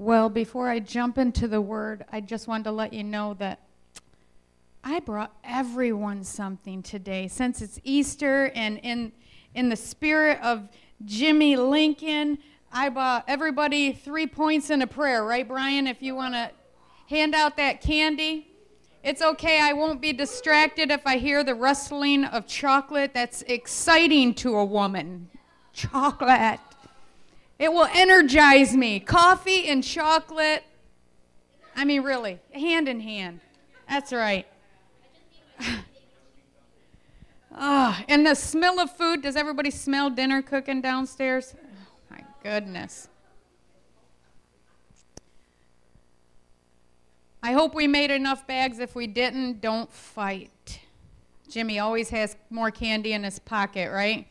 Well, before I jump into the word, I just wanted to let you know that I brought everyone something today since it's Easter and in in the spirit of Jimmy Lincoln, I bought everybody 3 points in a prayer, right Brian, if you want to hand out that candy. It's okay, I won't be distracted if I hear the rustling of chocolate. That's exciting to a woman. Chocolate. It will energize me. Coffee and chocolate. I mean, really, hand in hand. That's right. Ah, and the smell of food. Does everybody smell dinner cooking downstairs? Oh, my goodness. I hope we made enough bags. If we didn't, don't fight. Jimmy always has more candy in his pocket, right?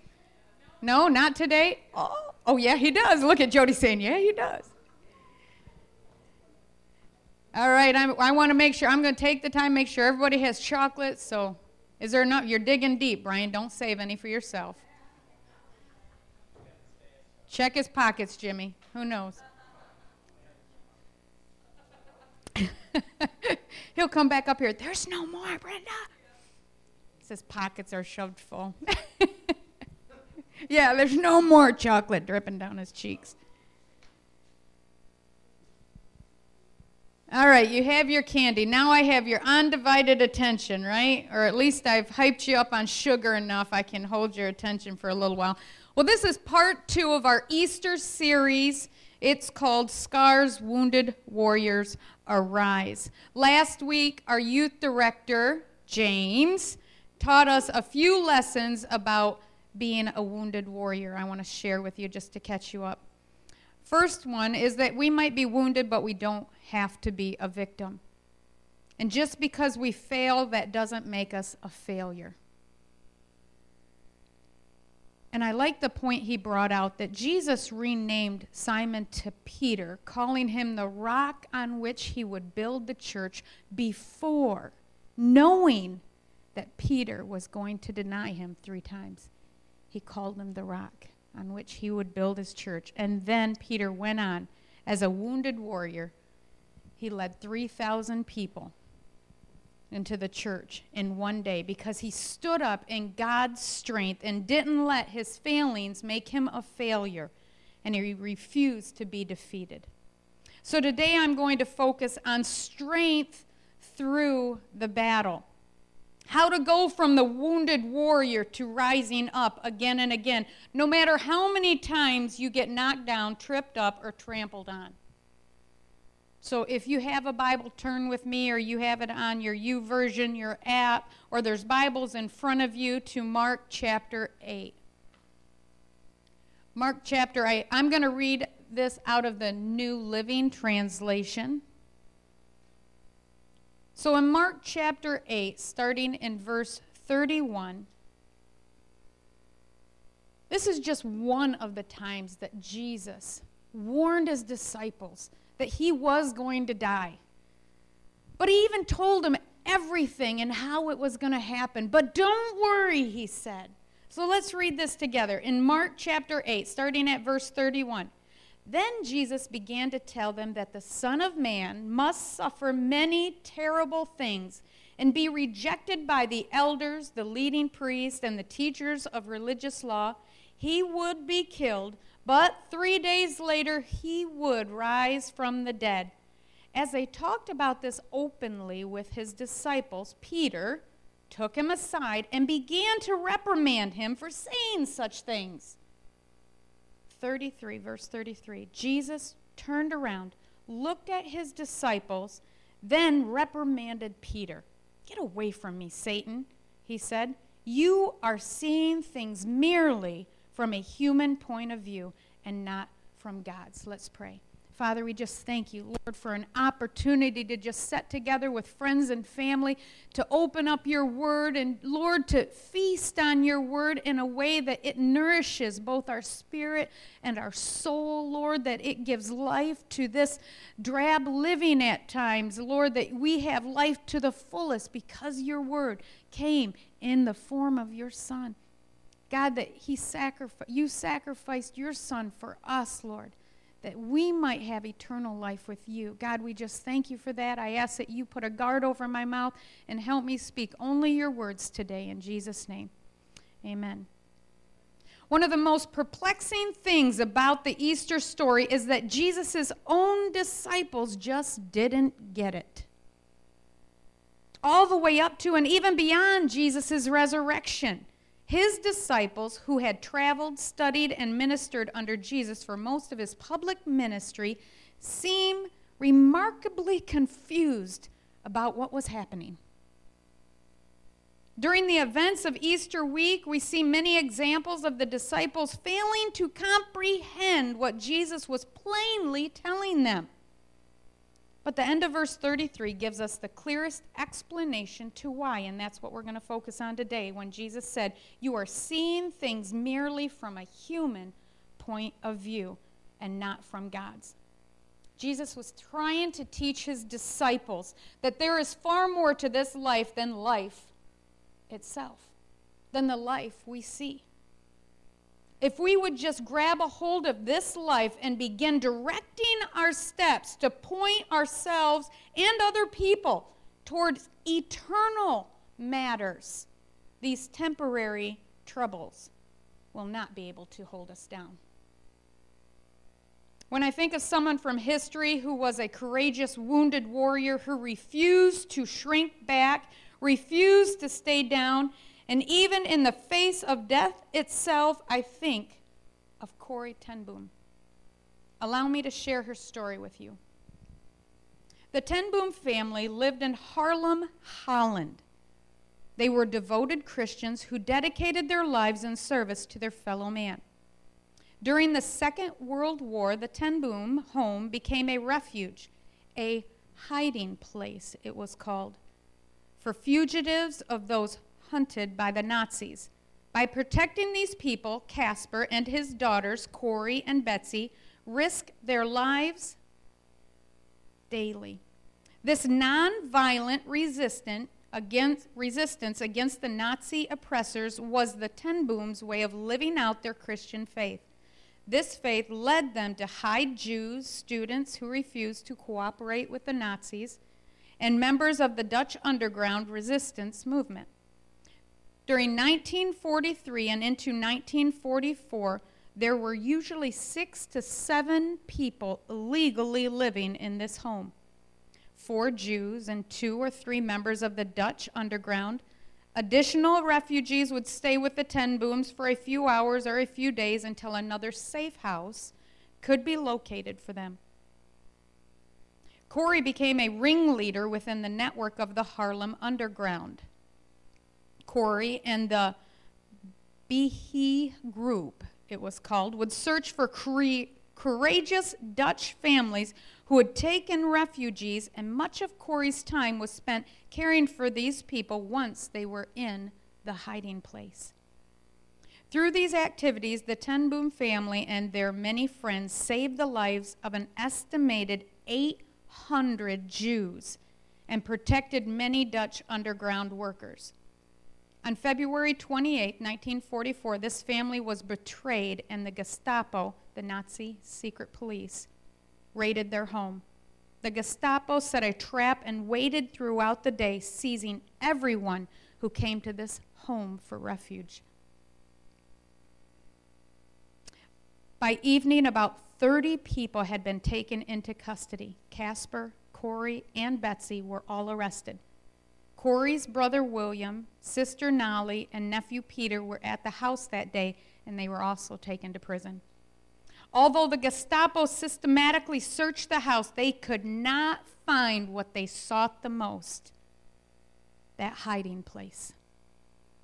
No, not today. Oh. Oh, yeah, he does. Look at Jody saying, Yeah, he does. All right, i want to make sure, I'm going to take the time, make sure everybody has chocolate. So, is there enough? You're digging deep, Brian. Don't save any for yourself. Check his pockets, Jimmy. Who knows? He'll come back up here. There's no more, Brenda. His pockets are shoved full. yeah, there's no more chocolate dripping down his cheeks. All right, you have your candy. Now I have your undivided attention, right? Or at least I've hyped you up on sugar enough I can hold your attention for a little while. Well, this is part two of our Easter series. It's called Scars Wounded Warriors Arise. Last week, our youth director, James, taught us a few lessons about being a wounded warrior. I want to share with you just to catch you up. First one is that we might be wounded, but we don't have to be a victim. And just because we fail, that doesn't make us a failure. And I like the point he brought out that Jesus renamed Simon to Peter, calling him the rock on which he would build the church before knowing that Peter was going to deny him three times he called him the rock on which he would build his church. And then Peter went on as a wounded warrior. He led 3,000 people into the church in one day because he stood up in God's strength and didn't let his failings make him a failure. And he refused to be defeated. So today I'm going to focus on strength through the battle. How to go from the wounded warrior to rising up again and again, no matter how many times you get knocked down, tripped up, or trampled on. So if you have a Bible, turn with me, or you have it on your YouVersion, your app, or there's Bibles in front of you to Mark chapter 8. Mark chapter 8. I'm going to read this out of the New Living Translation. So in Mark chapter 8, starting in verse 31, this is just one of the times that Jesus warned his disciples that he was going to die. But he even told them everything and how it was going to happen. But don't worry, he said. So let's read this together. In Mark chapter 8, starting at verse 31. Then Jesus began to tell them that the Son of Man must suffer many terrible things and be rejected by the elders, the leading priests, and the teachers of religious law. He would be killed, but three days later he would rise from the dead. As they talked about this openly with his disciples, Peter took him aside and began to reprimand him for saying such things. 33, verse 33. Jesus turned around, looked at his disciples, then reprimanded Peter. Get away from me, Satan, he said. You are seeing things merely from a human point of view and not from God's. Let's pray. Father, we just thank you, Lord, for an opportunity to just set together with friends and family to open up your word and, Lord, to feast on your word in a way that it nourishes both our spirit and our soul, Lord, that it gives life to this drab living at times, Lord, that we have life to the fullest because your word came in the form of your Son. God, that he sacrificed, you sacrificed your Son for us, Lord that we might have eternal life with you. God, we just thank you for that. I ask that you put a guard over my mouth and help me speak only your words today in Jesus' name. Amen. One of the most perplexing things about the Easter story is that Jesus' own disciples just didn't get it. All the way up to and even beyond Jesus' resurrection. His disciples, who had traveled, studied, and ministered under Jesus for most of his public ministry, seem remarkably confused about what was happening. During the events of Easter week, we see many examples of the disciples failing to comprehend what Jesus was plainly telling them. But the end of verse 33 gives us the clearest explanation to why, and that's what we're going to focus on today when Jesus said, You are seeing things merely from a human point of view and not from God's. Jesus was trying to teach his disciples that there is far more to this life than life itself, than the life we see. If we would just grab a hold of this life and begin directing our steps to point ourselves and other people towards eternal matters, these temporary troubles will not be able to hold us down. When I think of someone from history who was a courageous wounded warrior who refused to shrink back, refused to stay down, and even in the face of death itself, I think of Corrie ten Boom. Allow me to share her story with you. The ten Boom family lived in Haarlem, Holland. They were devoted Christians who dedicated their lives in service to their fellow man. During the Second World War, the Ten Boom home became a refuge, a hiding place, it was called, for fugitives of those hunted by the Nazis. By protecting these people, Casper and his daughters, Corrie and Betsy, risk their lives daily. This nonviolent resistant against, resistance against the Nazi oppressors was the Ten Booms' way of living out their Christian faith. This faith led them to hide Jews, students who refused to cooperate with the Nazis, and members of the Dutch underground resistance movement. During 1943 and into 1944, there were usually six to seven people legally living in this home four Jews and two or three members of the Dutch underground. Additional refugees would stay with the Ten Booms for a few hours or a few days until another safe house could be located for them. Corrie became a ringleader within the network of the Haarlem Underground. Corrie and the Beje group, it was called, would search for courageous Dutch families who had taken refugees, and much of Corrie's time was spent caring for these people once they were in the hiding place. Through these activities, the Ten Boom family and their many friends saved the lives of an estimated 800 Jews and protected many Dutch underground workers. On February 28, 1944, this family was betrayed, and the Gestapo, the Nazi secret police, raided their home. The Gestapo set a trap and waited throughout the day, seizing everyone who came to this home for refuge. By evening, about 30 people had been taken into custody. Casper, Corrie, and Betsy were all arrested. Corrie's brother William, sister Nolly, and nephew Peter were at the house that day, and they were also taken to prison. Although the Gestapo systematically searched the house, they could not find what they sought the most that hiding place.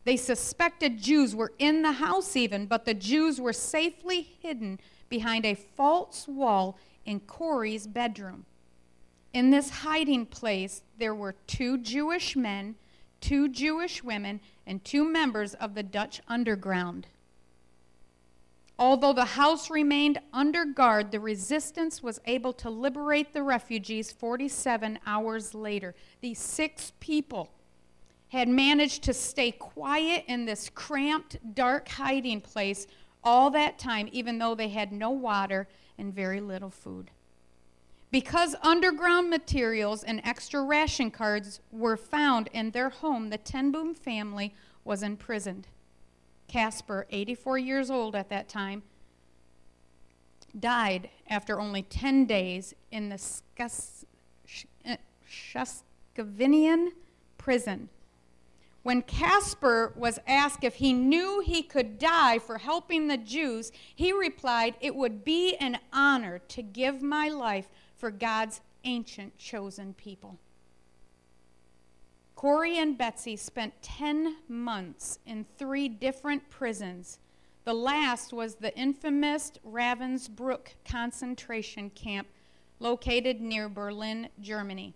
They suspected Jews were in the house, even, but the Jews were safely hidden behind a false wall in Corrie's bedroom. In this hiding place, there were two Jewish men, two Jewish women, and two members of the Dutch underground. Although the house remained under guard, the resistance was able to liberate the refugees 47 hours later. These six people had managed to stay quiet in this cramped, dark hiding place all that time, even though they had no water and very little food. Because underground materials and extra ration cards were found in their home, the Ten Boom family was imprisoned. Casper, 84 years old at that time, died after only 10 days in the Scheveningen prison. When Casper was asked if he knew he could die for helping the Jews, he replied, It would be an honor to give my life for God's ancient chosen people. Corrie and Betsy spent 10 months in three different prisons. The last was the infamous Ravensbrück concentration camp located near Berlin, Germany.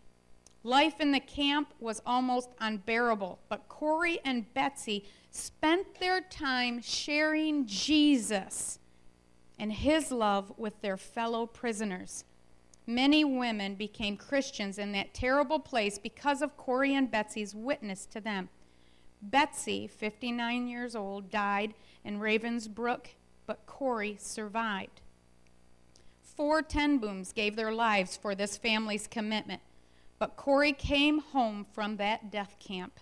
Life in the camp was almost unbearable, but Corrie and Betsy spent their time sharing Jesus and his love with their fellow prisoners. Many women became Christians in that terrible place because of Corrie and Betsy's witness to them. Betsy, 59 years old, died in Ravensbrück, but Corrie survived. Four ten booms gave their lives for this family's commitment. But Corrie came home from that death camp.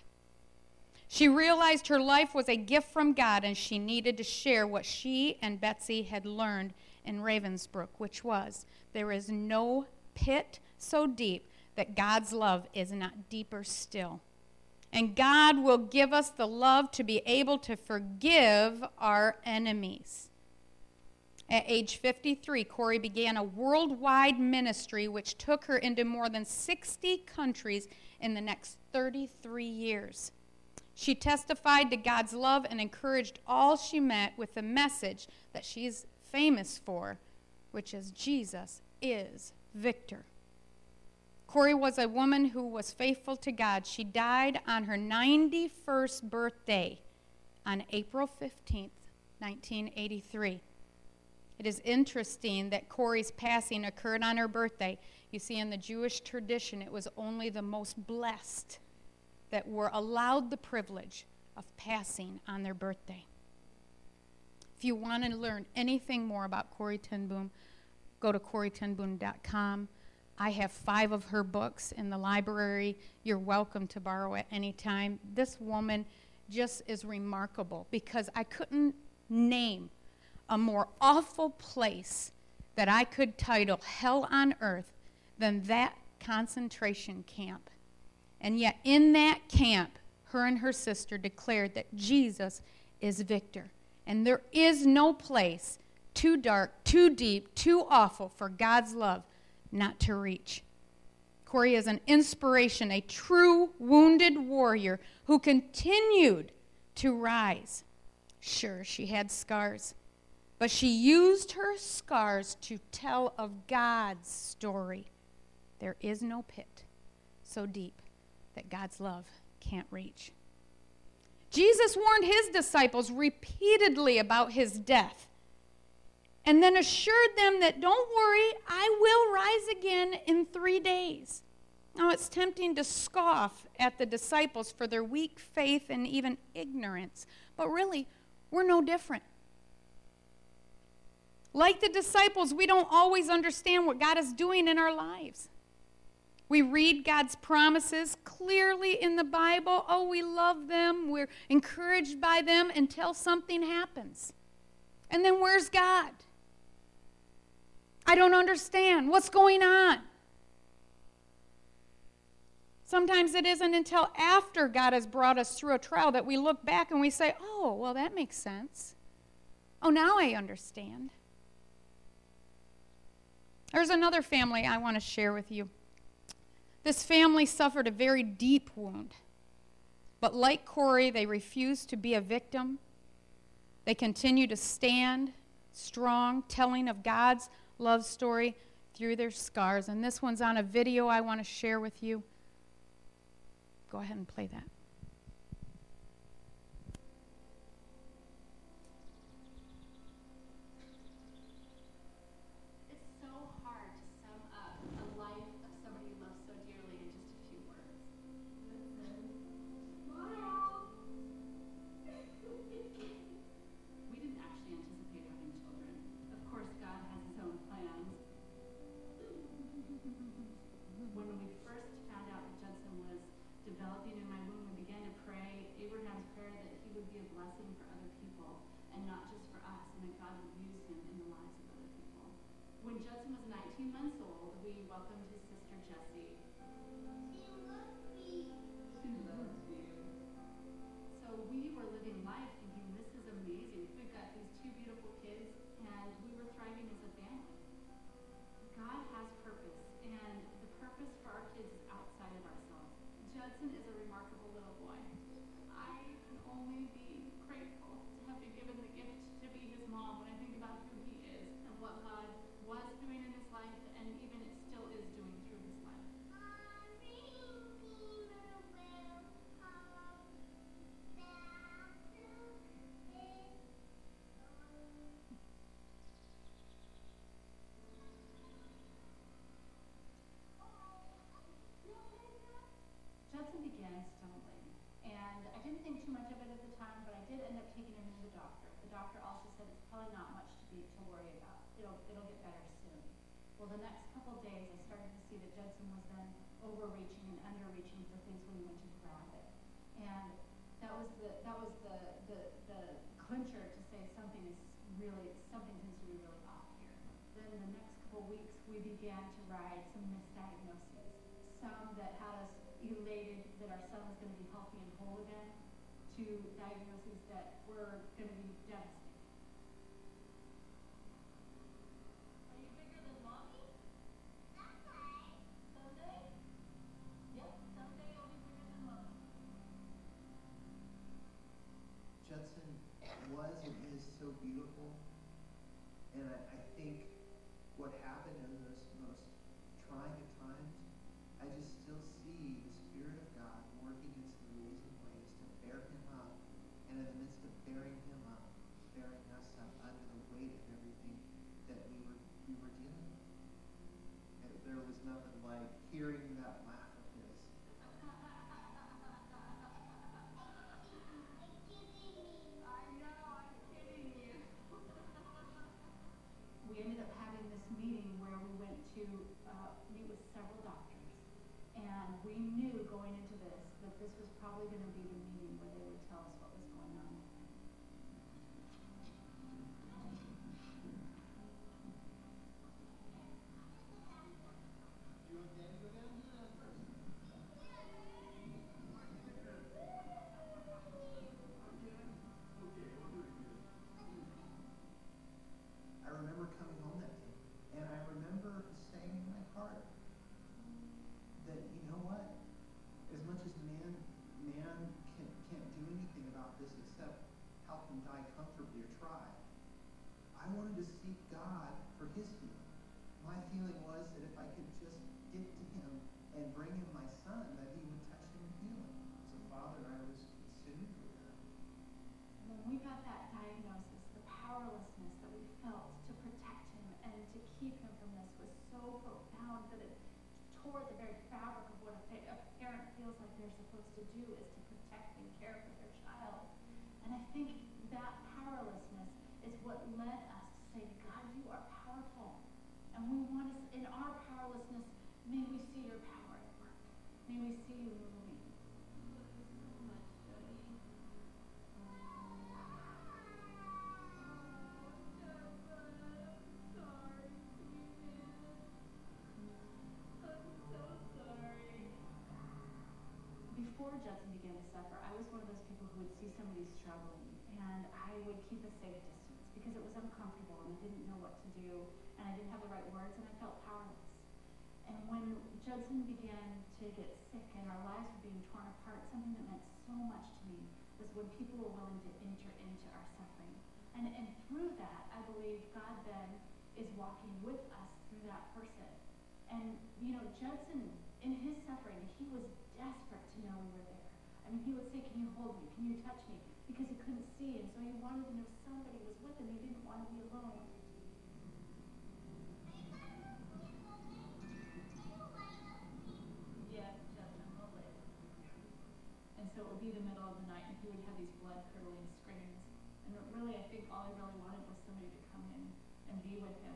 She realized her life was a gift from God and she needed to share what she and Betsy had learned in Ravensbrück, which was there is no pit so deep that God's love is not deeper still. And God will give us the love to be able to forgive our enemies. At age 53, Corrie began a worldwide ministry which took her into more than 60 countries in the next 33 years. She testified to God's love and encouraged all she met with the message that she's famous for, which is Jesus is victor. Corrie was a woman who was faithful to God. She died on her 91st birthday on April 15th, 1983. It is interesting that Corrie's passing occurred on her birthday. You see, in the Jewish tradition, it was only the most blessed that were allowed the privilege of passing on their birthday. If you want to learn anything more about Corrie ten Boom, go to corrietenboom.com. I have five of her books in the library. You're welcome to borrow at any time. This woman just is remarkable because I couldn't name a more awful place that I could title Hell on Earth than that concentration camp. And yet, in that camp, her and her sister declared that Jesus is victor. And there is no place too dark, too deep, too awful for God's love not to reach. Corrie is an inspiration, a true wounded warrior who continued to rise. Sure, she had scars but she used her scars to tell of God's story. There is no pit so deep that God's love can't reach. Jesus warned his disciples repeatedly about his death and then assured them that don't worry, I will rise again in three days. Now, it's tempting to scoff at the disciples for their weak faith and even ignorance, but really, we're no different. Like the disciples, we don't always understand what God is doing in our lives. We read God's promises clearly in the Bible. Oh, we love them. We're encouraged by them until something happens. And then where's God? I don't understand. What's going on? Sometimes it isn't until after God has brought us through a trial that we look back and we say, oh, well, that makes sense. Oh, now I understand. There's another family I want to share with you. This family suffered a very deep wound. But like Corrie, they refused to be a victim. They continue to stand strong, telling of God's love story through their scars. And this one's on a video I want to share with you. Go ahead and play that. Clincher to say something is really something seems to be really off here. Then in the next couple weeks, we began to ride some misdiagnoses, some that had us elated that our son was going to be healthy and whole again, to diagnoses that were going to be devastating. Was and is so beautiful. And I, I think what happened in those we knew going into this that this was probably going to be the comfortably or try, I wanted to seek God for his healing. My feeling was that if I could just get to him and bring him my son, that he would touch him and heal him. As a father, I was consumed with that. When we got that diagnosis, the powerlessness that we felt to protect him and to keep him from this was so profound that it tore the very fabric of what a, parent feels like they're supposed to do is to protect and care for their child. And I think that powerlessness is what led us to say, God, you are powerful. And we want to, in our powerlessness, may we see your power at work. May we see you moving. Before Judson began to suffer, I was one of those people who would see somebody struggling Judson began to get sick and our lives were being torn apart, something that meant so much to me was when people were willing to enter into our suffering. And, and through that, I believe God then is walking with us through that person. And, you know, Judson, in his suffering, he was desperate to know we were there. I mean, he would say, Can you hold me? Can you touch me? Because he couldn't see, and so he wanted to know somebody was with him. He didn't want to be alone. Be the middle of the night, and he would have these blood curdling screams. And really, I think all he really wanted was somebody to come in and be with him.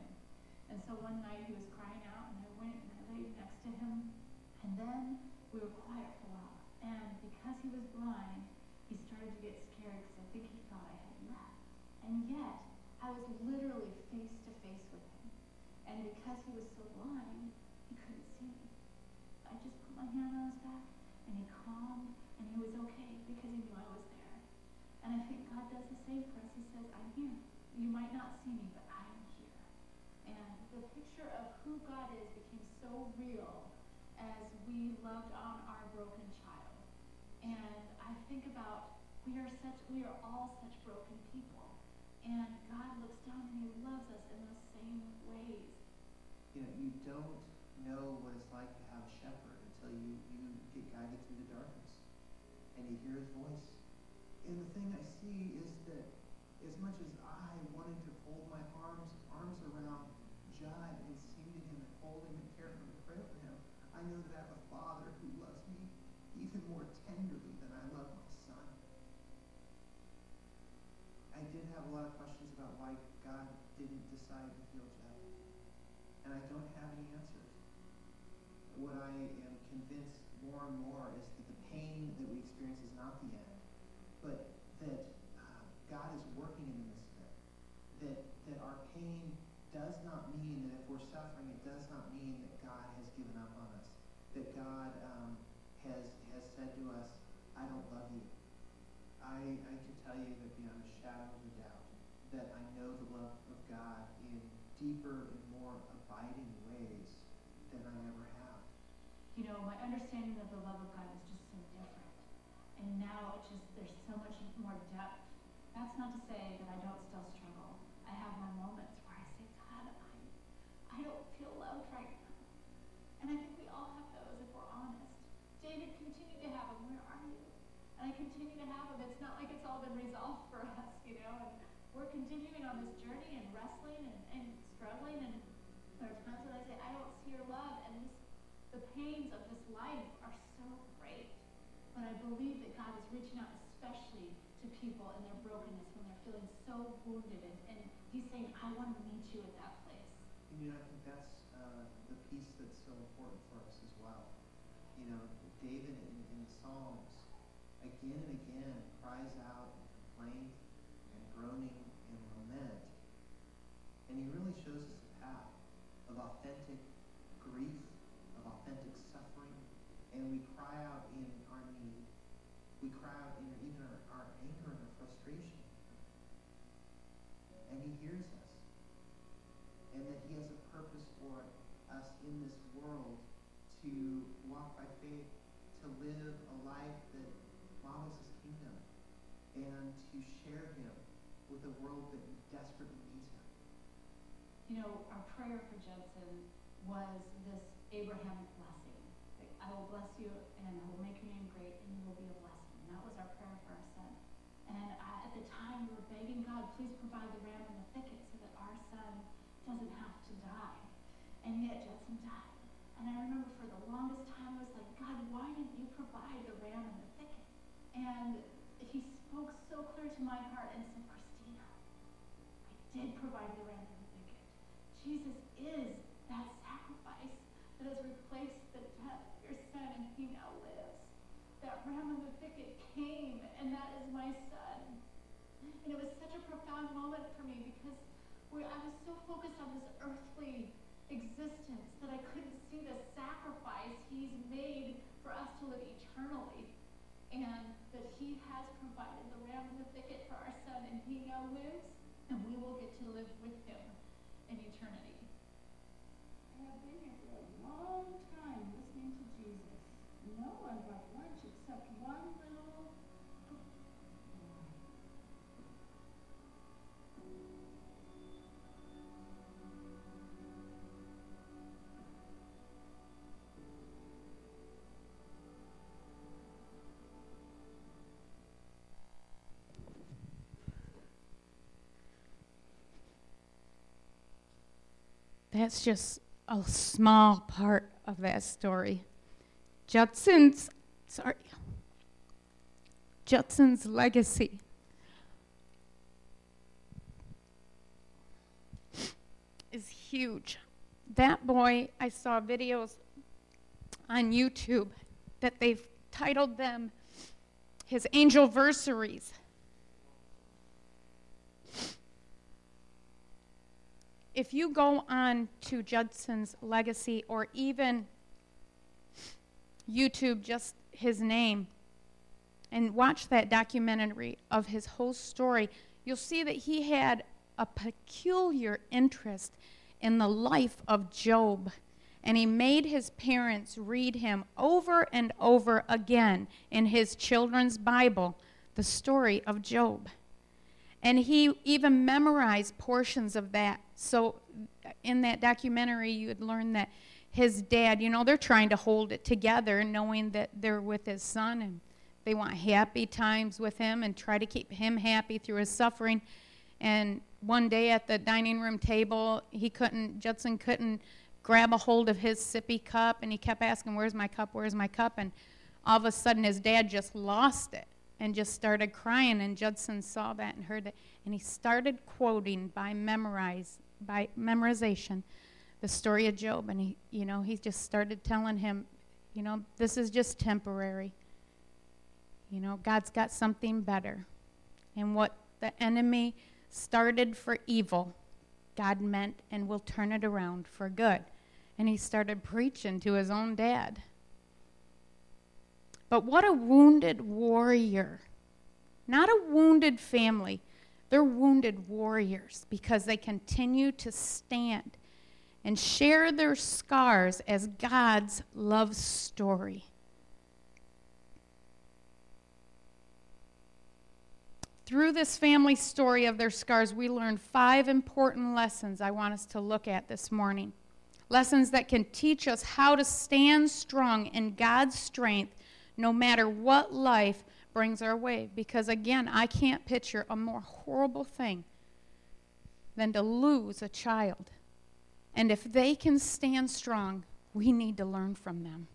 And so one night he was crying out, and I went and I laid next to him. And then we were quiet for a while. And because he was blind, he started to get scared because I think he thought I had left. And yet, I was literally face to face with him. And because he was so blind, he couldn't see me. I just put my hand on his back, and he calmed, and he was okay because he knew I was there. And I think God does the same for us. He says, I'm here. You might not see me, but I am here. And the picture of who God is became so real as we loved on our broken child And I think about we are such we are all such broken people. And God looks down and he loves us in those same ways. You know, you don't know what it's like to have a shepherd until you, you get guided through the darkness hear his voice. And the thing I see is that as much as I wanted to fold my arms arms around Judd and sing to him and hold him and care for him and pray for him, I know that I have a father who loves me even more tenderly than I love my son. I did have a lot of questions about why God didn't decide to heal Judd. And I don't have any answers. What I am convinced more and more is that the pain that we experience is not the end, but that uh, God is working in the midst of it. That, that our pain does not mean that if we're suffering, it does not mean that God has given up on us. That God um, has, has said to us, I don't love you. I, I can tell you that beyond a shadow of a doubt, that I know the love of God in deeper and more abiding ways than I ever have. You know, my understanding of the love of God is just so different. And now it's just there's so much more depth. That's not to say that I don't still struggle. I have my moments where I say, God, I I don't feel loved right now. And I think we all have those if we're honest. David continued to have. Where are you? And I continue to have them. It's not like it's all been resolved for us, you know. And we're continuing on this journey and wrestling and, and struggling. And there are times when I say, I don't see your love. And this, the pains of this life are so great. But I believe that God is reaching out, especially to people in their brokenness when they're feeling so wounded. And, and He's saying, I want to meet you at that place. You know, I think that's uh, the piece that's so important for us as well. You know, David in, in the Psalms again and again cries out in complaint and groaning and lament. And he really shows us a path of authentic grief, of authentic suffering. And we cry out in our need. We cry out in even our, our anger and our frustration. And he hears us. And that he has a purpose for us in this world to walk by faith, live a life that models his kingdom, and to share him with a world that desperately needs him. You know, our prayer for Judson was this Abrahamic blessing. Like, I will bless you and I will make your name great and you will be a blessing. And that was our prayer for our son. And I, at the time, we were begging God, please provide the ram in the thicket so that our son doesn't have to die. And yet Judson died. And I remember for the longest time, I was like, God, why didn't you provide the ram in the thicket? And he spoke so clear to my heart and said, Christina, I did provide the ram in the thicket. Jesus is that sacrifice that has replaced the death of your son, and he now lives. That ram in the thicket came, and that is my son. And it was such a profound moment for me because I was so focused on this earthly existence that I couldn't see the sacrifice he's made for us to live eternally. And that he has provided the ram in the thicket for our son, and he now lives, and we will get to live with him in eternity. I have been here for a long time listening to Jesus. No one brought lunch except one little. That's just a small part of that story. Judson's, sorry, Judson's legacy is huge. That boy, I saw videos on YouTube that they've titled them his angel versaries. If you go on to Judson's legacy or even YouTube, just his name, and watch that documentary of his whole story, you'll see that he had a peculiar interest in the life of Job and he made his parents read him over and over again in his children's Bible the story of Job. And he even memorized portions of that. So, in that documentary, you would learn that his dad, you know, they're trying to hold it together, knowing that they're with his son and they want happy times with him and try to keep him happy through his suffering. And one day at the dining room table, he couldn't, Judson couldn't grab a hold of his sippy cup, and he kept asking, Where's my cup? Where's my cup? And all of a sudden, his dad just lost it and just started crying. And Judson saw that and heard it, and he started quoting by memorize by memorization the story of Job. And he, you know, he just started telling him, you know, this is just temporary. You know, God's got something better. And what the enemy started for evil, God meant and will turn it around for good. And he started preaching to his own dad. But what a wounded warrior. Not a wounded family. They're wounded warriors because they continue to stand and share their scars as God's love story. Through this family story of their scars, we learn five important lessons I want us to look at this morning. Lessons that can teach us how to stand strong in God's strength no matter what life brings our way. Because again, I can't picture a more horrible thing than to lose a child. And if they can stand strong, we need to learn from them.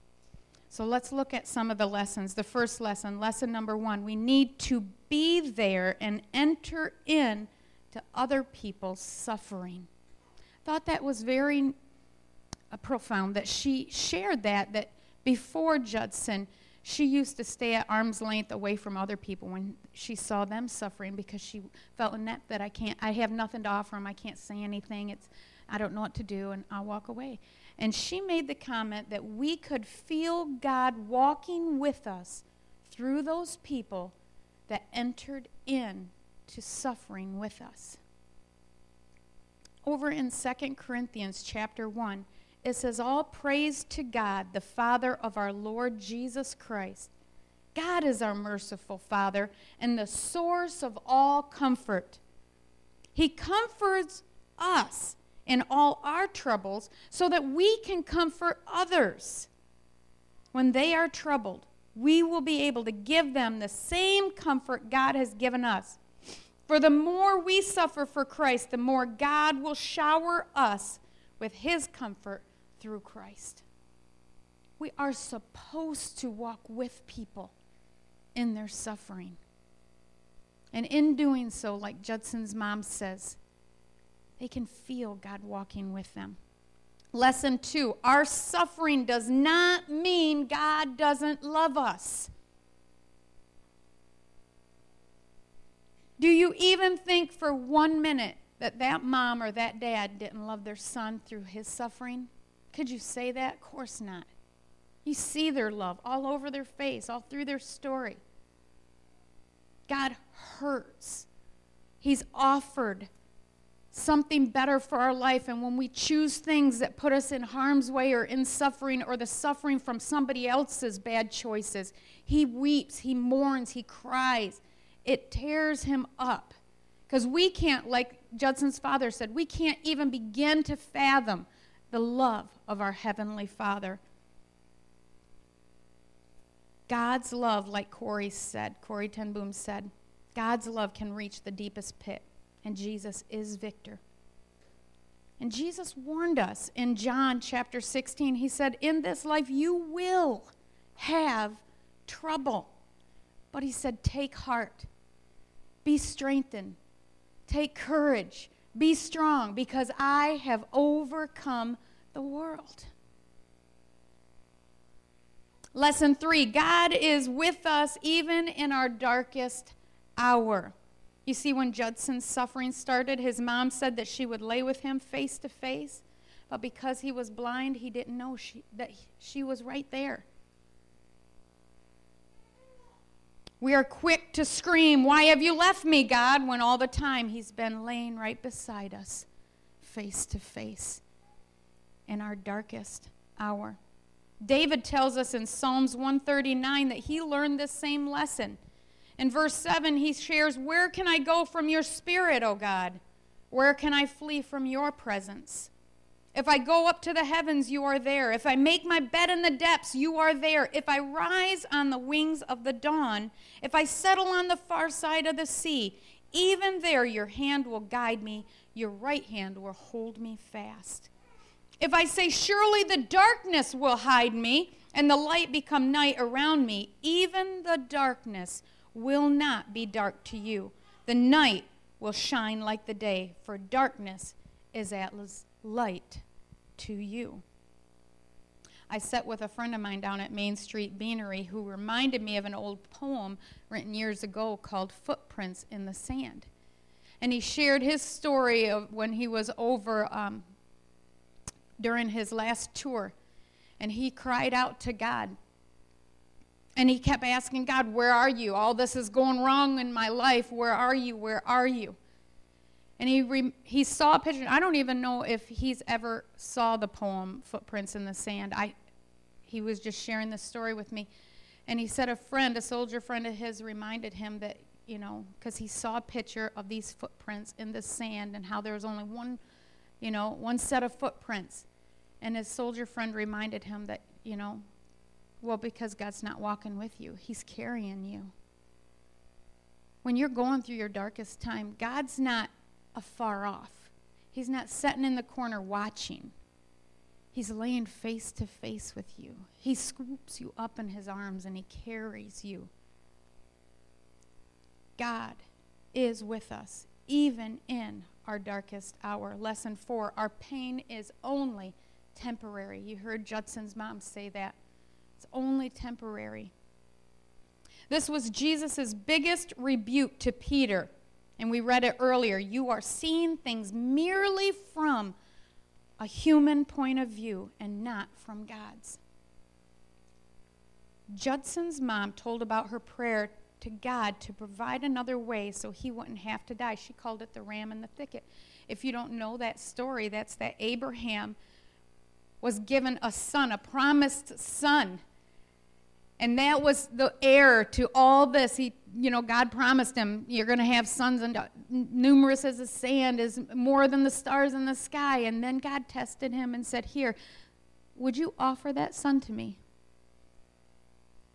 So let's look at some of the lessons. The first lesson, lesson number one, we need to be there and enter in to other people's suffering. Thought that was very uh, profound that she shared that that before Judson, she used to stay at arm's length away from other people when she saw them suffering because she felt inept that I can't I have nothing to offer them. I can't say anything. It's I don't know what to do and I'll walk away. And she made the comment that we could feel God walking with us through those people that entered in to suffering with us. Over in 2 Corinthians chapter 1, it says, All praise to God, the Father of our Lord Jesus Christ. God is our merciful Father and the source of all comfort. He comforts us in all our troubles so that we can comfort others. When they are troubled, we will be able to give them the same comfort God has given us. For the more we suffer for Christ, the more God will shower us with his comfort through Christ. We are supposed to walk with people in their suffering. And in doing so, like Judson's mom says, they can feel God walking with them. Lesson two our suffering does not mean God doesn't love us. Do you even think for one minute that that mom or that dad didn't love their son through his suffering? Could you say that? Of course not. You see their love all over their face, all through their story. God hurts. He's offered something better for our life. And when we choose things that put us in harm's way or in suffering or the suffering from somebody else's bad choices, he weeps, he mourns, he cries. It tears him up. Because we can't, like Judson's father said, we can't even begin to fathom the love of our Heavenly Father. God's love, like Corrie said, Corrie ten Boom said, God's love can reach the deepest pit and Jesus is victor. And Jesus warned us in John chapter 16. He said, In this life you will have trouble. But he said, Take heart, be strengthened, take courage, be strong, because I have overcome the world. Lesson three God is with us even in our darkest hour. You see, when Judson's suffering started, his mom said that she would lay with him face to face, but because he was blind, he didn't know she, that she was right there. We are quick to scream, Why have you left me, God? when all the time he's been laying right beside us, face to face, in our darkest hour. David tells us in Psalms 139 that he learned this same lesson. In verse 7, he shares, Where can I go from your spirit, O God? Where can I flee from your presence? If I go up to the heavens, you are there. If I make my bed in the depths, you are there. If I rise on the wings of the dawn, if I settle on the far side of the sea, even there your hand will guide me, your right hand will hold me fast. If I say, Surely the darkness will hide me, and the light become night around me, even the darkness will not be dark to you. The night will shine like the day, for darkness is as light to you. I sat with a friend of mine down at Main Street Beanery who reminded me of an old poem written years ago called Footprints in the Sand. And he shared his story of when he was over um, during his last tour. And he cried out to God. And he kept asking God, Where are you? All this is going wrong in my life. Where are you? Where are you? And he, re- he saw a picture. I don't even know if he's ever saw the poem Footprints in the Sand. I, he was just sharing this story with me. And he said a friend, a soldier friend of his, reminded him that, you know, because he saw a picture of these footprints in the sand and how there was only one, you know, one set of footprints. And his soldier friend reminded him that, you know, well, because God's not walking with you, He's carrying you. When you're going through your darkest time, God's not afar off. He's not sitting in the corner watching. He's laying face to face with you. He scoops you up in his arms and he carries you. God is with us, even in our darkest hour. Lesson four our pain is only temporary. You heard Judson's mom say that. It's only temporary. This was Jesus' biggest rebuke to Peter and we read it earlier. You are seeing things merely from a human point of view and not from God's. Judson's mom told about her prayer to God to provide another way so he wouldn't have to die. She called it the ram in the thicket. If you don't know that story, that's that Abraham was given a son, a promised son. And that was the heir to all this. He you know, God promised him, you're going to have sons and numerous as the sand, is more than the stars in the sky. And then God tested him and said, Here, would you offer that son to me?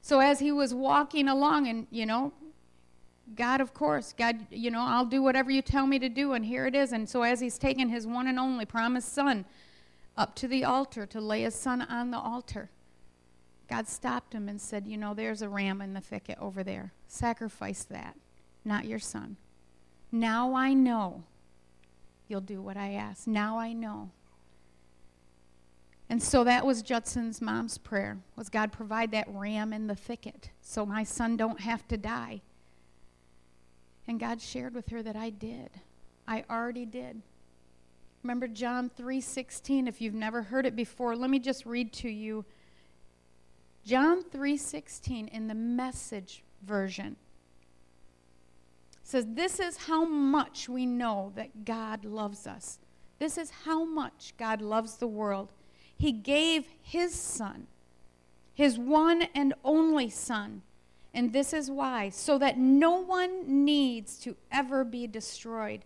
So as he was walking along, and, you know, God, of course, God, you know, I'll do whatever you tell me to do, and here it is. And so as he's taking his one and only promised son up to the altar to lay his son on the altar, God stopped him and said, You know, there's a ram in the thicket over there. Sacrifice that, not your son. Now I know you'll do what I ask. Now I know. And so that was Judson's mom's prayer was God provide that ram in the thicket so my son don't have to die. And God shared with her that I did. I already did. Remember John 3:16 if you've never heard it before, let me just read to you John 3:16 in the message version says this is how much we know that God loves us. This is how much God loves the world. He gave his son, his one and only son. And this is why, so that no one needs to ever be destroyed.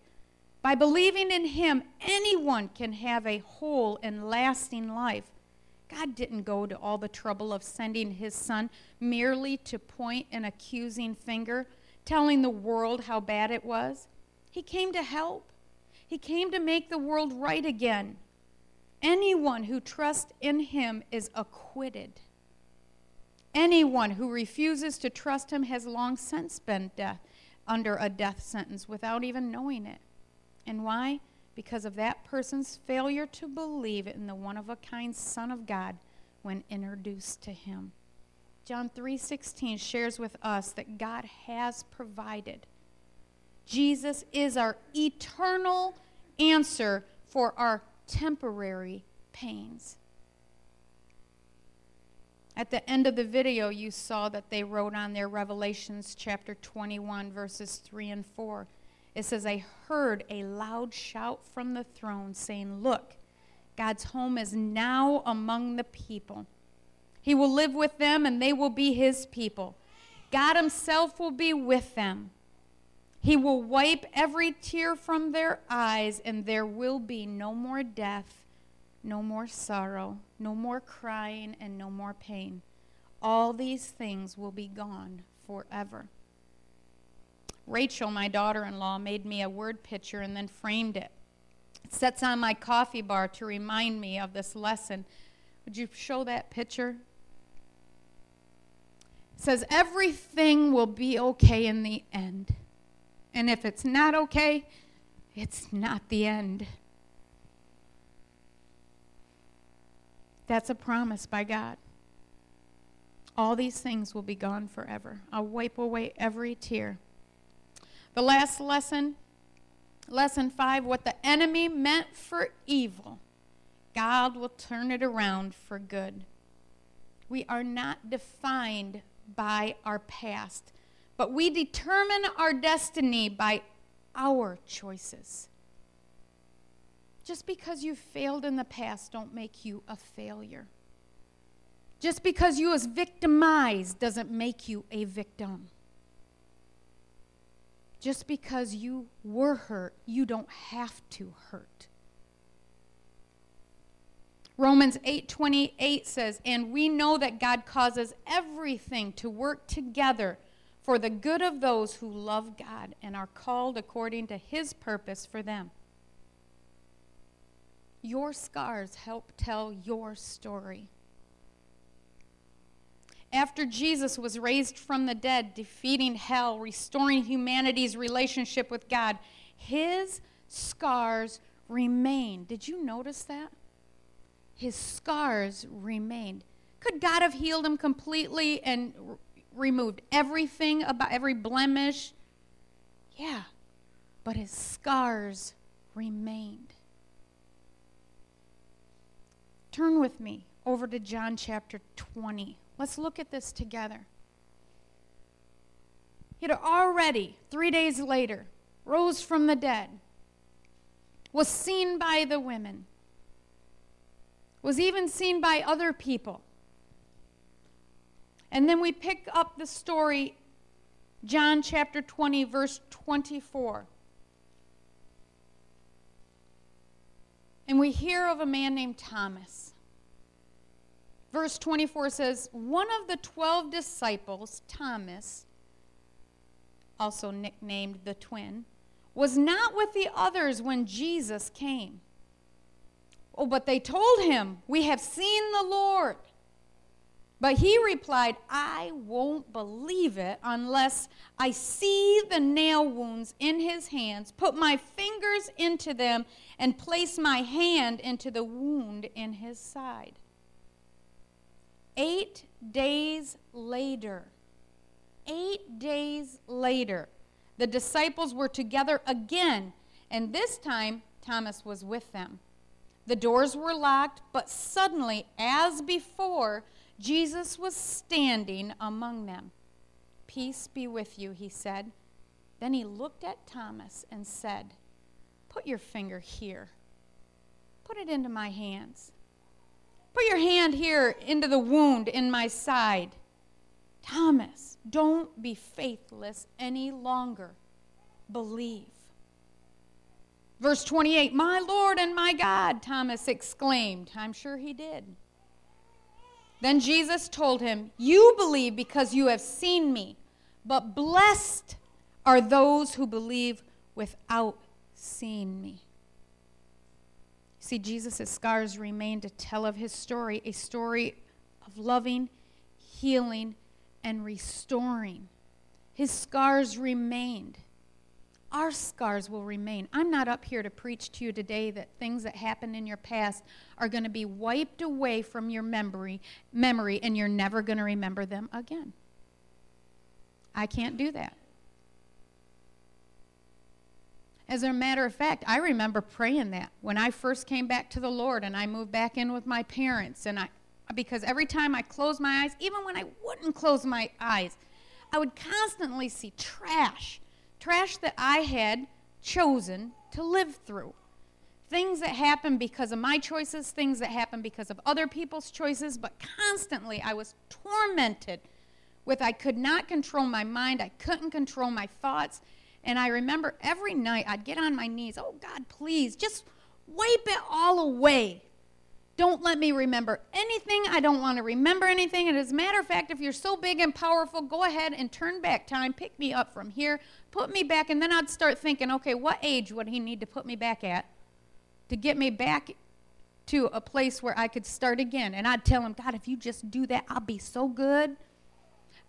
By believing in him, anyone can have a whole and lasting life. God didn't go to all the trouble of sending his son merely to point an accusing finger, telling the world how bad it was. He came to help, he came to make the world right again. Anyone who trusts in him is acquitted. Anyone who refuses to trust him has long since been death, under a death sentence without even knowing it. And why? because of that person's failure to believe in the one of a kind Son of God when introduced to him. John 3:16 shares with us that God has provided. Jesus is our eternal answer for our temporary pains. At the end of the video, you saw that they wrote on there Revelations chapter 21, verses 3 and 4. It says, I heard a loud shout from the throne saying, Look, God's home is now among the people. He will live with them and they will be his people. God himself will be with them. He will wipe every tear from their eyes, and there will be no more death, no more sorrow, no more crying, and no more pain. All these things will be gone forever. Rachel, my daughter in law, made me a word picture and then framed it. It sits on my coffee bar to remind me of this lesson. Would you show that picture? It says, Everything will be okay in the end. And if it's not okay, it's not the end. That's a promise by God. All these things will be gone forever. I'll wipe away every tear. The last lesson, lesson five what the enemy meant for evil, God will turn it around for good. We are not defined by our past, but we determine our destiny by our choices. Just because you failed in the past don't make you a failure. Just because you was victimized doesn't make you a victim. Just because you were hurt, you don't have to hurt. Romans 8:28 says, "And we know that God causes everything to work together for the good of those who love God and are called according to his purpose for them." Your scars help tell your story. After Jesus was raised from the dead, defeating hell, restoring humanity's relationship with God, his scars remained. Did you notice that? His scars remained. Could God have healed him completely and removed everything about every blemish? Yeah, but his scars remained. Turn with me over to John chapter 20. Let's look at this together. He had already, three days later, rose from the dead, was seen by the women, was even seen by other people. And then we pick up the story, John chapter 20, verse 24. And we hear of a man named Thomas. Verse 24 says, One of the twelve disciples, Thomas, also nicknamed the twin, was not with the others when Jesus came. Oh, but they told him, We have seen the Lord. But he replied, I won't believe it unless I see the nail wounds in his hands, put my fingers into them, and place my hand into the wound in his side. Eight days later, eight days later, the disciples were together again, and this time Thomas was with them. The doors were locked, but suddenly, as before, Jesus was standing among them. Peace be with you, he said. Then he looked at Thomas and said, Put your finger here. Put it into my hands. Put your hand here into the wound in my side. Thomas, don't be faithless any longer. Believe. Verse 28 My Lord and my God, Thomas exclaimed. I'm sure he did. Then Jesus told him, You believe because you have seen me, but blessed are those who believe without seeing me. See, Jesus' scars remain to tell of his story, a story of loving, healing, and restoring. His scars remained. Our scars will remain. I'm not up here to preach to you today that things that happened in your past are going to be wiped away from your memory, memory and you're never going to remember them again. I can't do that. As a matter of fact, I remember praying that when I first came back to the Lord and I moved back in with my parents and I because every time I closed my eyes, even when I wouldn't close my eyes, I would constantly see trash, trash that I had chosen to live through. things that happened because of my choices, things that happened because of other people's choices, but constantly I was tormented with I could not control my mind, I couldn't control my thoughts. And I remember every night I'd get on my knees, oh God, please, just wipe it all away. Don't let me remember anything. I don't want to remember anything. And as a matter of fact, if you're so big and powerful, go ahead and turn back time, pick me up from here, put me back. And then I'd start thinking, okay, what age would he need to put me back at to get me back to a place where I could start again? And I'd tell him, God, if you just do that, I'll be so good.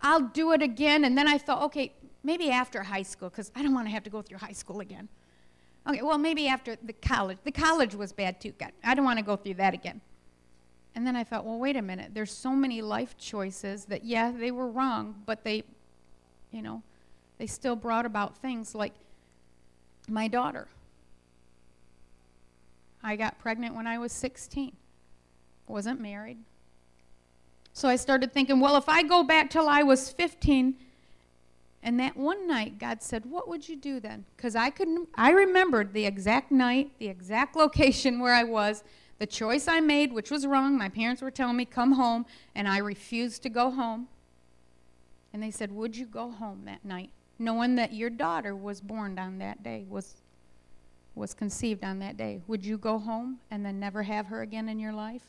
I'll do it again. And then I thought, okay, maybe after high school, because I don't want to have to go through high school again. Okay, well, maybe after the college. The college was bad too. God, I don't want to go through that again. And then I thought, well, wait a minute. There's so many life choices that, yeah, they were wrong, but they, you know, they still brought about things like my daughter. I got pregnant when I was 16, wasn't married. So I started thinking, well, if I go back till I was 15, and that one night, God said, What would you do then? Because I couldn't, I remembered the exact night, the exact location where I was, the choice I made, which was wrong. My parents were telling me, Come home, and I refused to go home. And they said, Would you go home that night? Knowing that your daughter was born on that day, was, was conceived on that day. Would you go home and then never have her again in your life?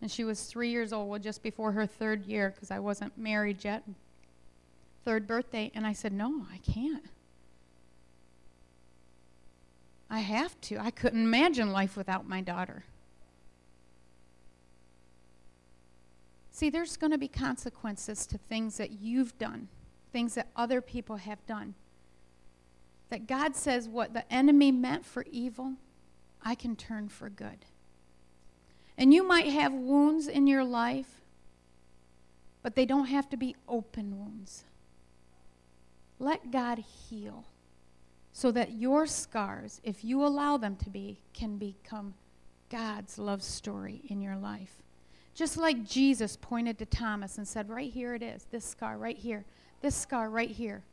And she was three years old, just before her third year, because I wasn't married yet third birthday. And I said, No, I can't. I have to. I couldn't imagine life without my daughter. See, there's going to be consequences to things that you've done, things that other people have done. That God says what the enemy meant for evil, I can turn for good. And you might have wounds in your life, but they don't have to be open wounds. Let God heal so that your scars, if you allow them to be, can become God's love story in your life. Just like Jesus pointed to Thomas and said, Right here it is, this scar right here, this scar right here.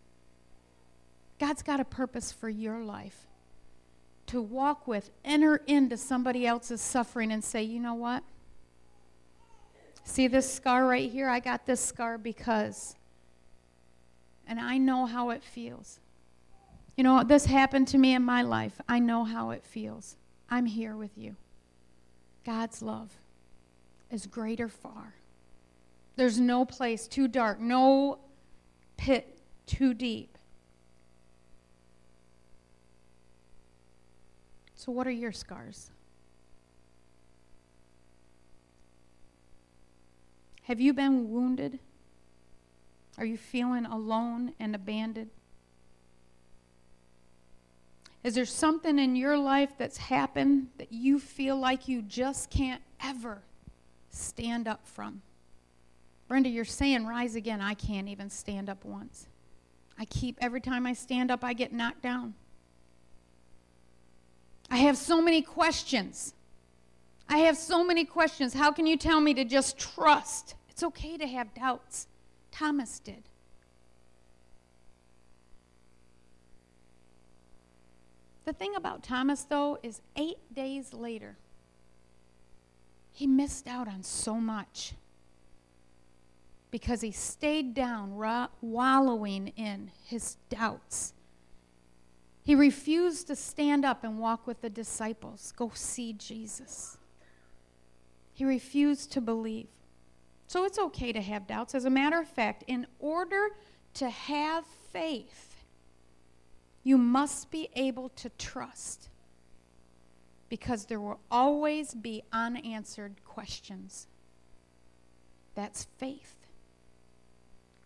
God's got a purpose for your life to walk with, enter into somebody else's suffering and say, You know what? See this scar right here? I got this scar because and I know how it feels. You know, this happened to me in my life. I know how it feels. I'm here with you. God's love is greater far. There's no place too dark, no pit too deep. So, what are your scars? Have you been wounded? Are you feeling alone and abandoned? Is there something in your life that's happened that you feel like you just can't ever stand up from? Brenda, you're saying rise again. I can't even stand up once. I keep, every time I stand up, I get knocked down. I have so many questions. I have so many questions. How can you tell me to just trust? It's okay to have doubts. Thomas did. The thing about Thomas, though, is eight days later, he missed out on so much because he stayed down, wallowing in his doubts. He refused to stand up and walk with the disciples, go see Jesus. He refused to believe. So it's okay to have doubts. As a matter of fact, in order to have faith, you must be able to trust because there will always be unanswered questions. That's faith.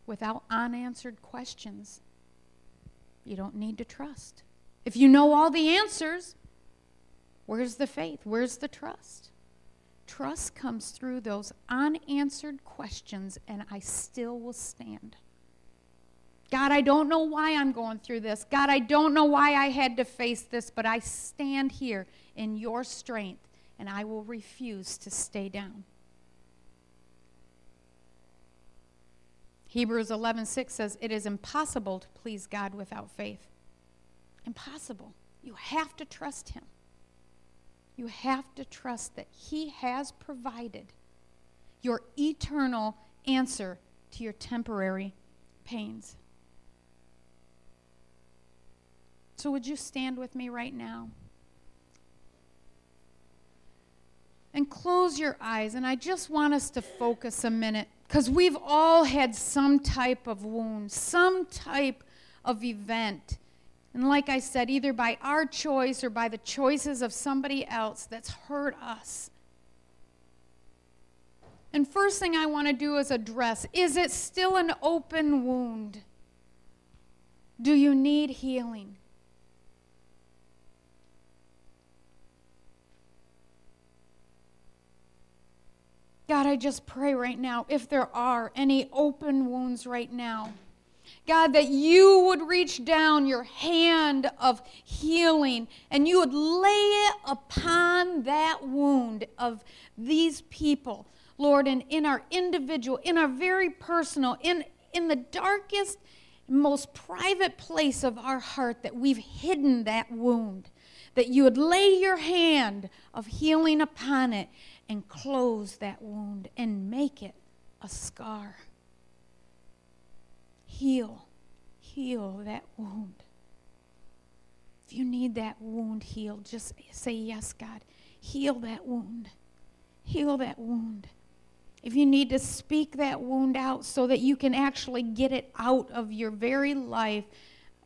Without unanswered questions, you don't need to trust. If you know all the answers, where's the faith? Where's the trust? Trust comes through those unanswered questions, and I still will stand. God, I don't know why I'm going through this. God, I don't know why I had to face this, but I stand here in your strength, and I will refuse to stay down. Hebrews 11:6 says it is impossible to please God without faith. Impossible. You have to trust him. You have to trust that He has provided your eternal answer to your temporary pains. So, would you stand with me right now? And close your eyes. And I just want us to focus a minute because we've all had some type of wound, some type of event. And like I said, either by our choice or by the choices of somebody else that's hurt us. And first thing I want to do is address is it still an open wound? Do you need healing? God, I just pray right now if there are any open wounds right now. God, that you would reach down your hand of healing and you would lay it upon that wound of these people, Lord, and in our individual, in our very personal, in, in the darkest, most private place of our heart, that we've hidden that wound, that you would lay your hand of healing upon it and close that wound and make it a scar. Heal, heal that wound. If you need that wound healed, just say, Yes, God. Heal that wound. Heal that wound. If you need to speak that wound out so that you can actually get it out of your very life,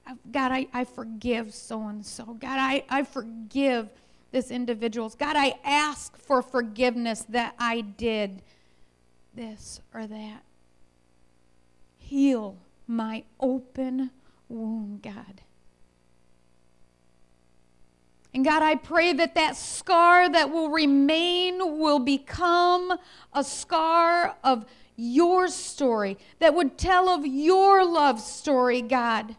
uh, God, I, I forgive so and so. God, I, I forgive this individual's. God, I ask for forgiveness that I did this or that. Heal my open wound, God. And God, I pray that that scar that will remain will become a scar of your story, that would tell of your love story, God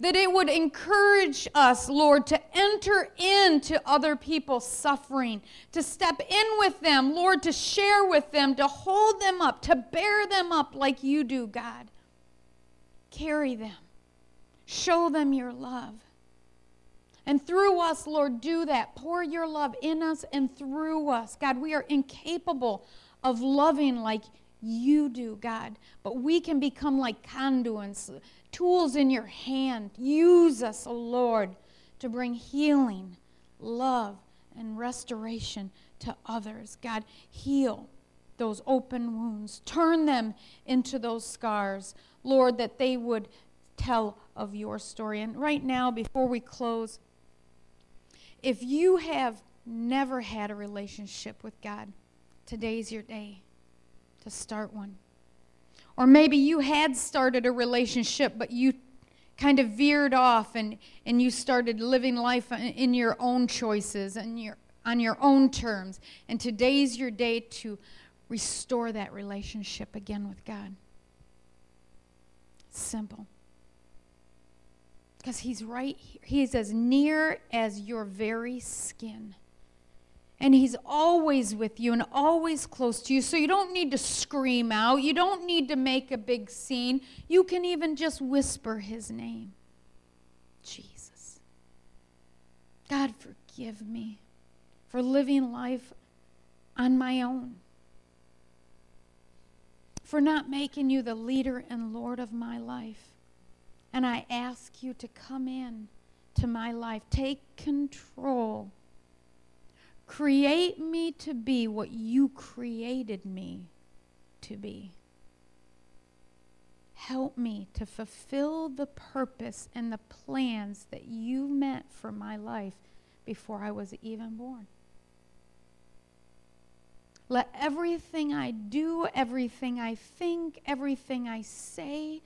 that it would encourage us, Lord, to enter into other people's suffering, to step in with them, Lord, to share with them, to hold them up, to bear them up like you do, God. Carry them, show them your love. And through us, Lord, do that. Pour your love in us and through us. God, we are incapable of loving like you do, God, but we can become like conduits tools in your hand. Use us, O Lord, to bring healing, love, and restoration to others. God, heal those open wounds, turn them into those scars, Lord, that they would tell of your story. And right now, before we close, if you have never had a relationship with God, today's your day to start one. Or maybe you had started a relationship, but you kind of veered off and, and you started living life in your own choices and your, on your own terms. And today's your day to restore that relationship again with God. simple. Because He's right here. He's as near as your very skin. And He's always with you and always close to you. So you don't need to scream out. You don't need to make a big scene. You can even just whisper His name Jesus. God, forgive me for living life on my own, for not making you the leader and Lord of my life. And I ask you to come in to my life, take control Create me to be what you created me to be. Help me to fulfill the purpose and the plans that you meant for my life before I was even born. Let everything I do, everything I think, everything I say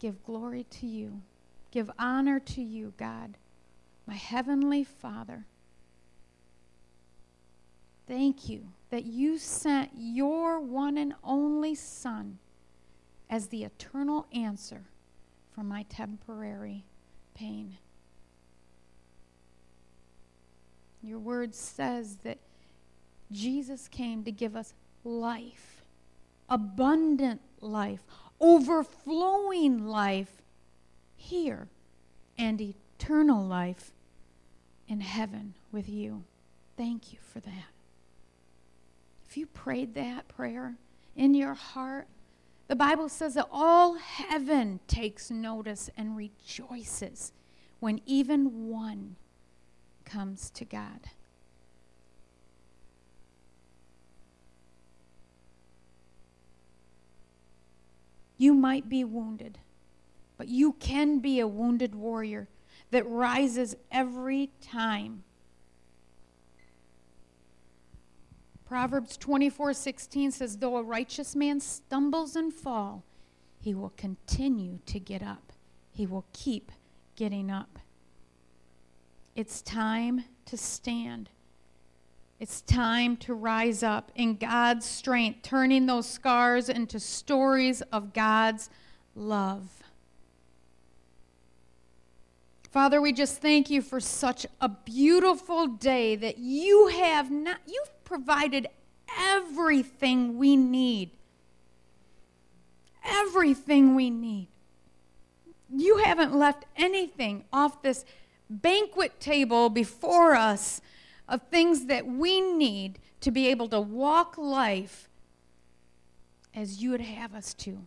give glory to you, give honor to you, God, my heavenly Father. Thank you that you sent your one and only Son as the eternal answer for my temporary pain. Your word says that Jesus came to give us life, abundant life, overflowing life here, and eternal life in heaven with you. Thank you for that. If you prayed that prayer in your heart, the Bible says that all heaven takes notice and rejoices when even one comes to God. You might be wounded, but you can be a wounded warrior that rises every time. Proverbs 24:16 says though a righteous man stumbles and fall, he will continue to get up. He will keep getting up. It's time to stand. It's time to rise up in God's strength, turning those scars into stories of God's love. Father, we just thank you for such a beautiful day that you have not you've provided everything we need. Everything we need. You haven't left anything off this banquet table before us of things that we need to be able to walk life as you would have us to.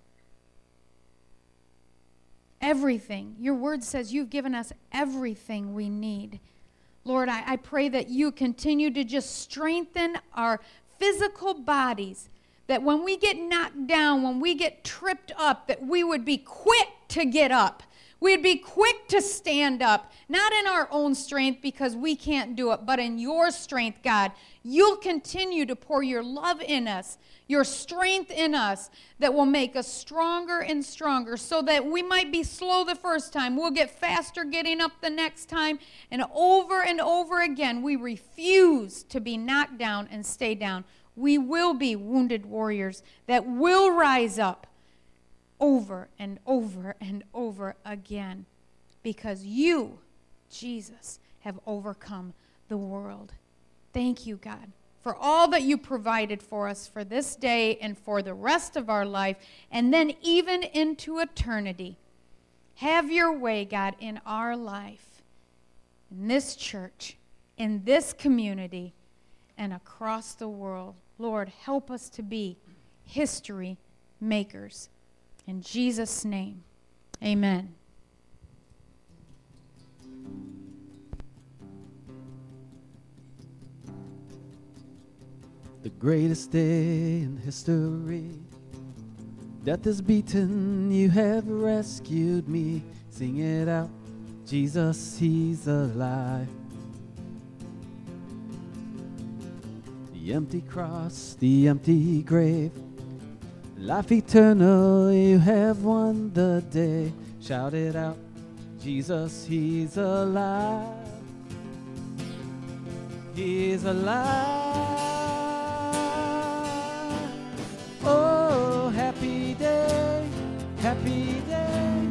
Everything. Your word says you've given us everything we need. Lord, I, I pray that you continue to just strengthen our physical bodies, that when we get knocked down, when we get tripped up, that we would be quick to get up We'd be quick to stand up, not in our own strength because we can't do it, but in your strength, God. You'll continue to pour your love in us, your strength in us that will make us stronger and stronger so that we might be slow the first time. We'll get faster getting up the next time. And over and over again, we refuse to be knocked down and stay down. We will be wounded warriors that will rise up over and over and over again because you, Jesus, have overcome the world. Thank you, God, for all that you provided for us for this day and for the rest of our life, and then even into eternity. Have your way, God, in our life, in this church, in this community, and across the world. Lord, help us to be history makers. In Jesus' name, amen. The greatest day in history. Death is beaten, you have rescued me. Sing it out, Jesus, He's alive. The empty cross, the empty grave Life eternal, you have won the day. Shout it out, Jesus, He's alive. He's alive. Oh, happy day, happy day.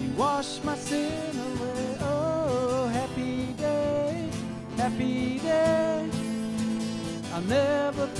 You wash my sin away. Oh, happy day, happy day. I'll never.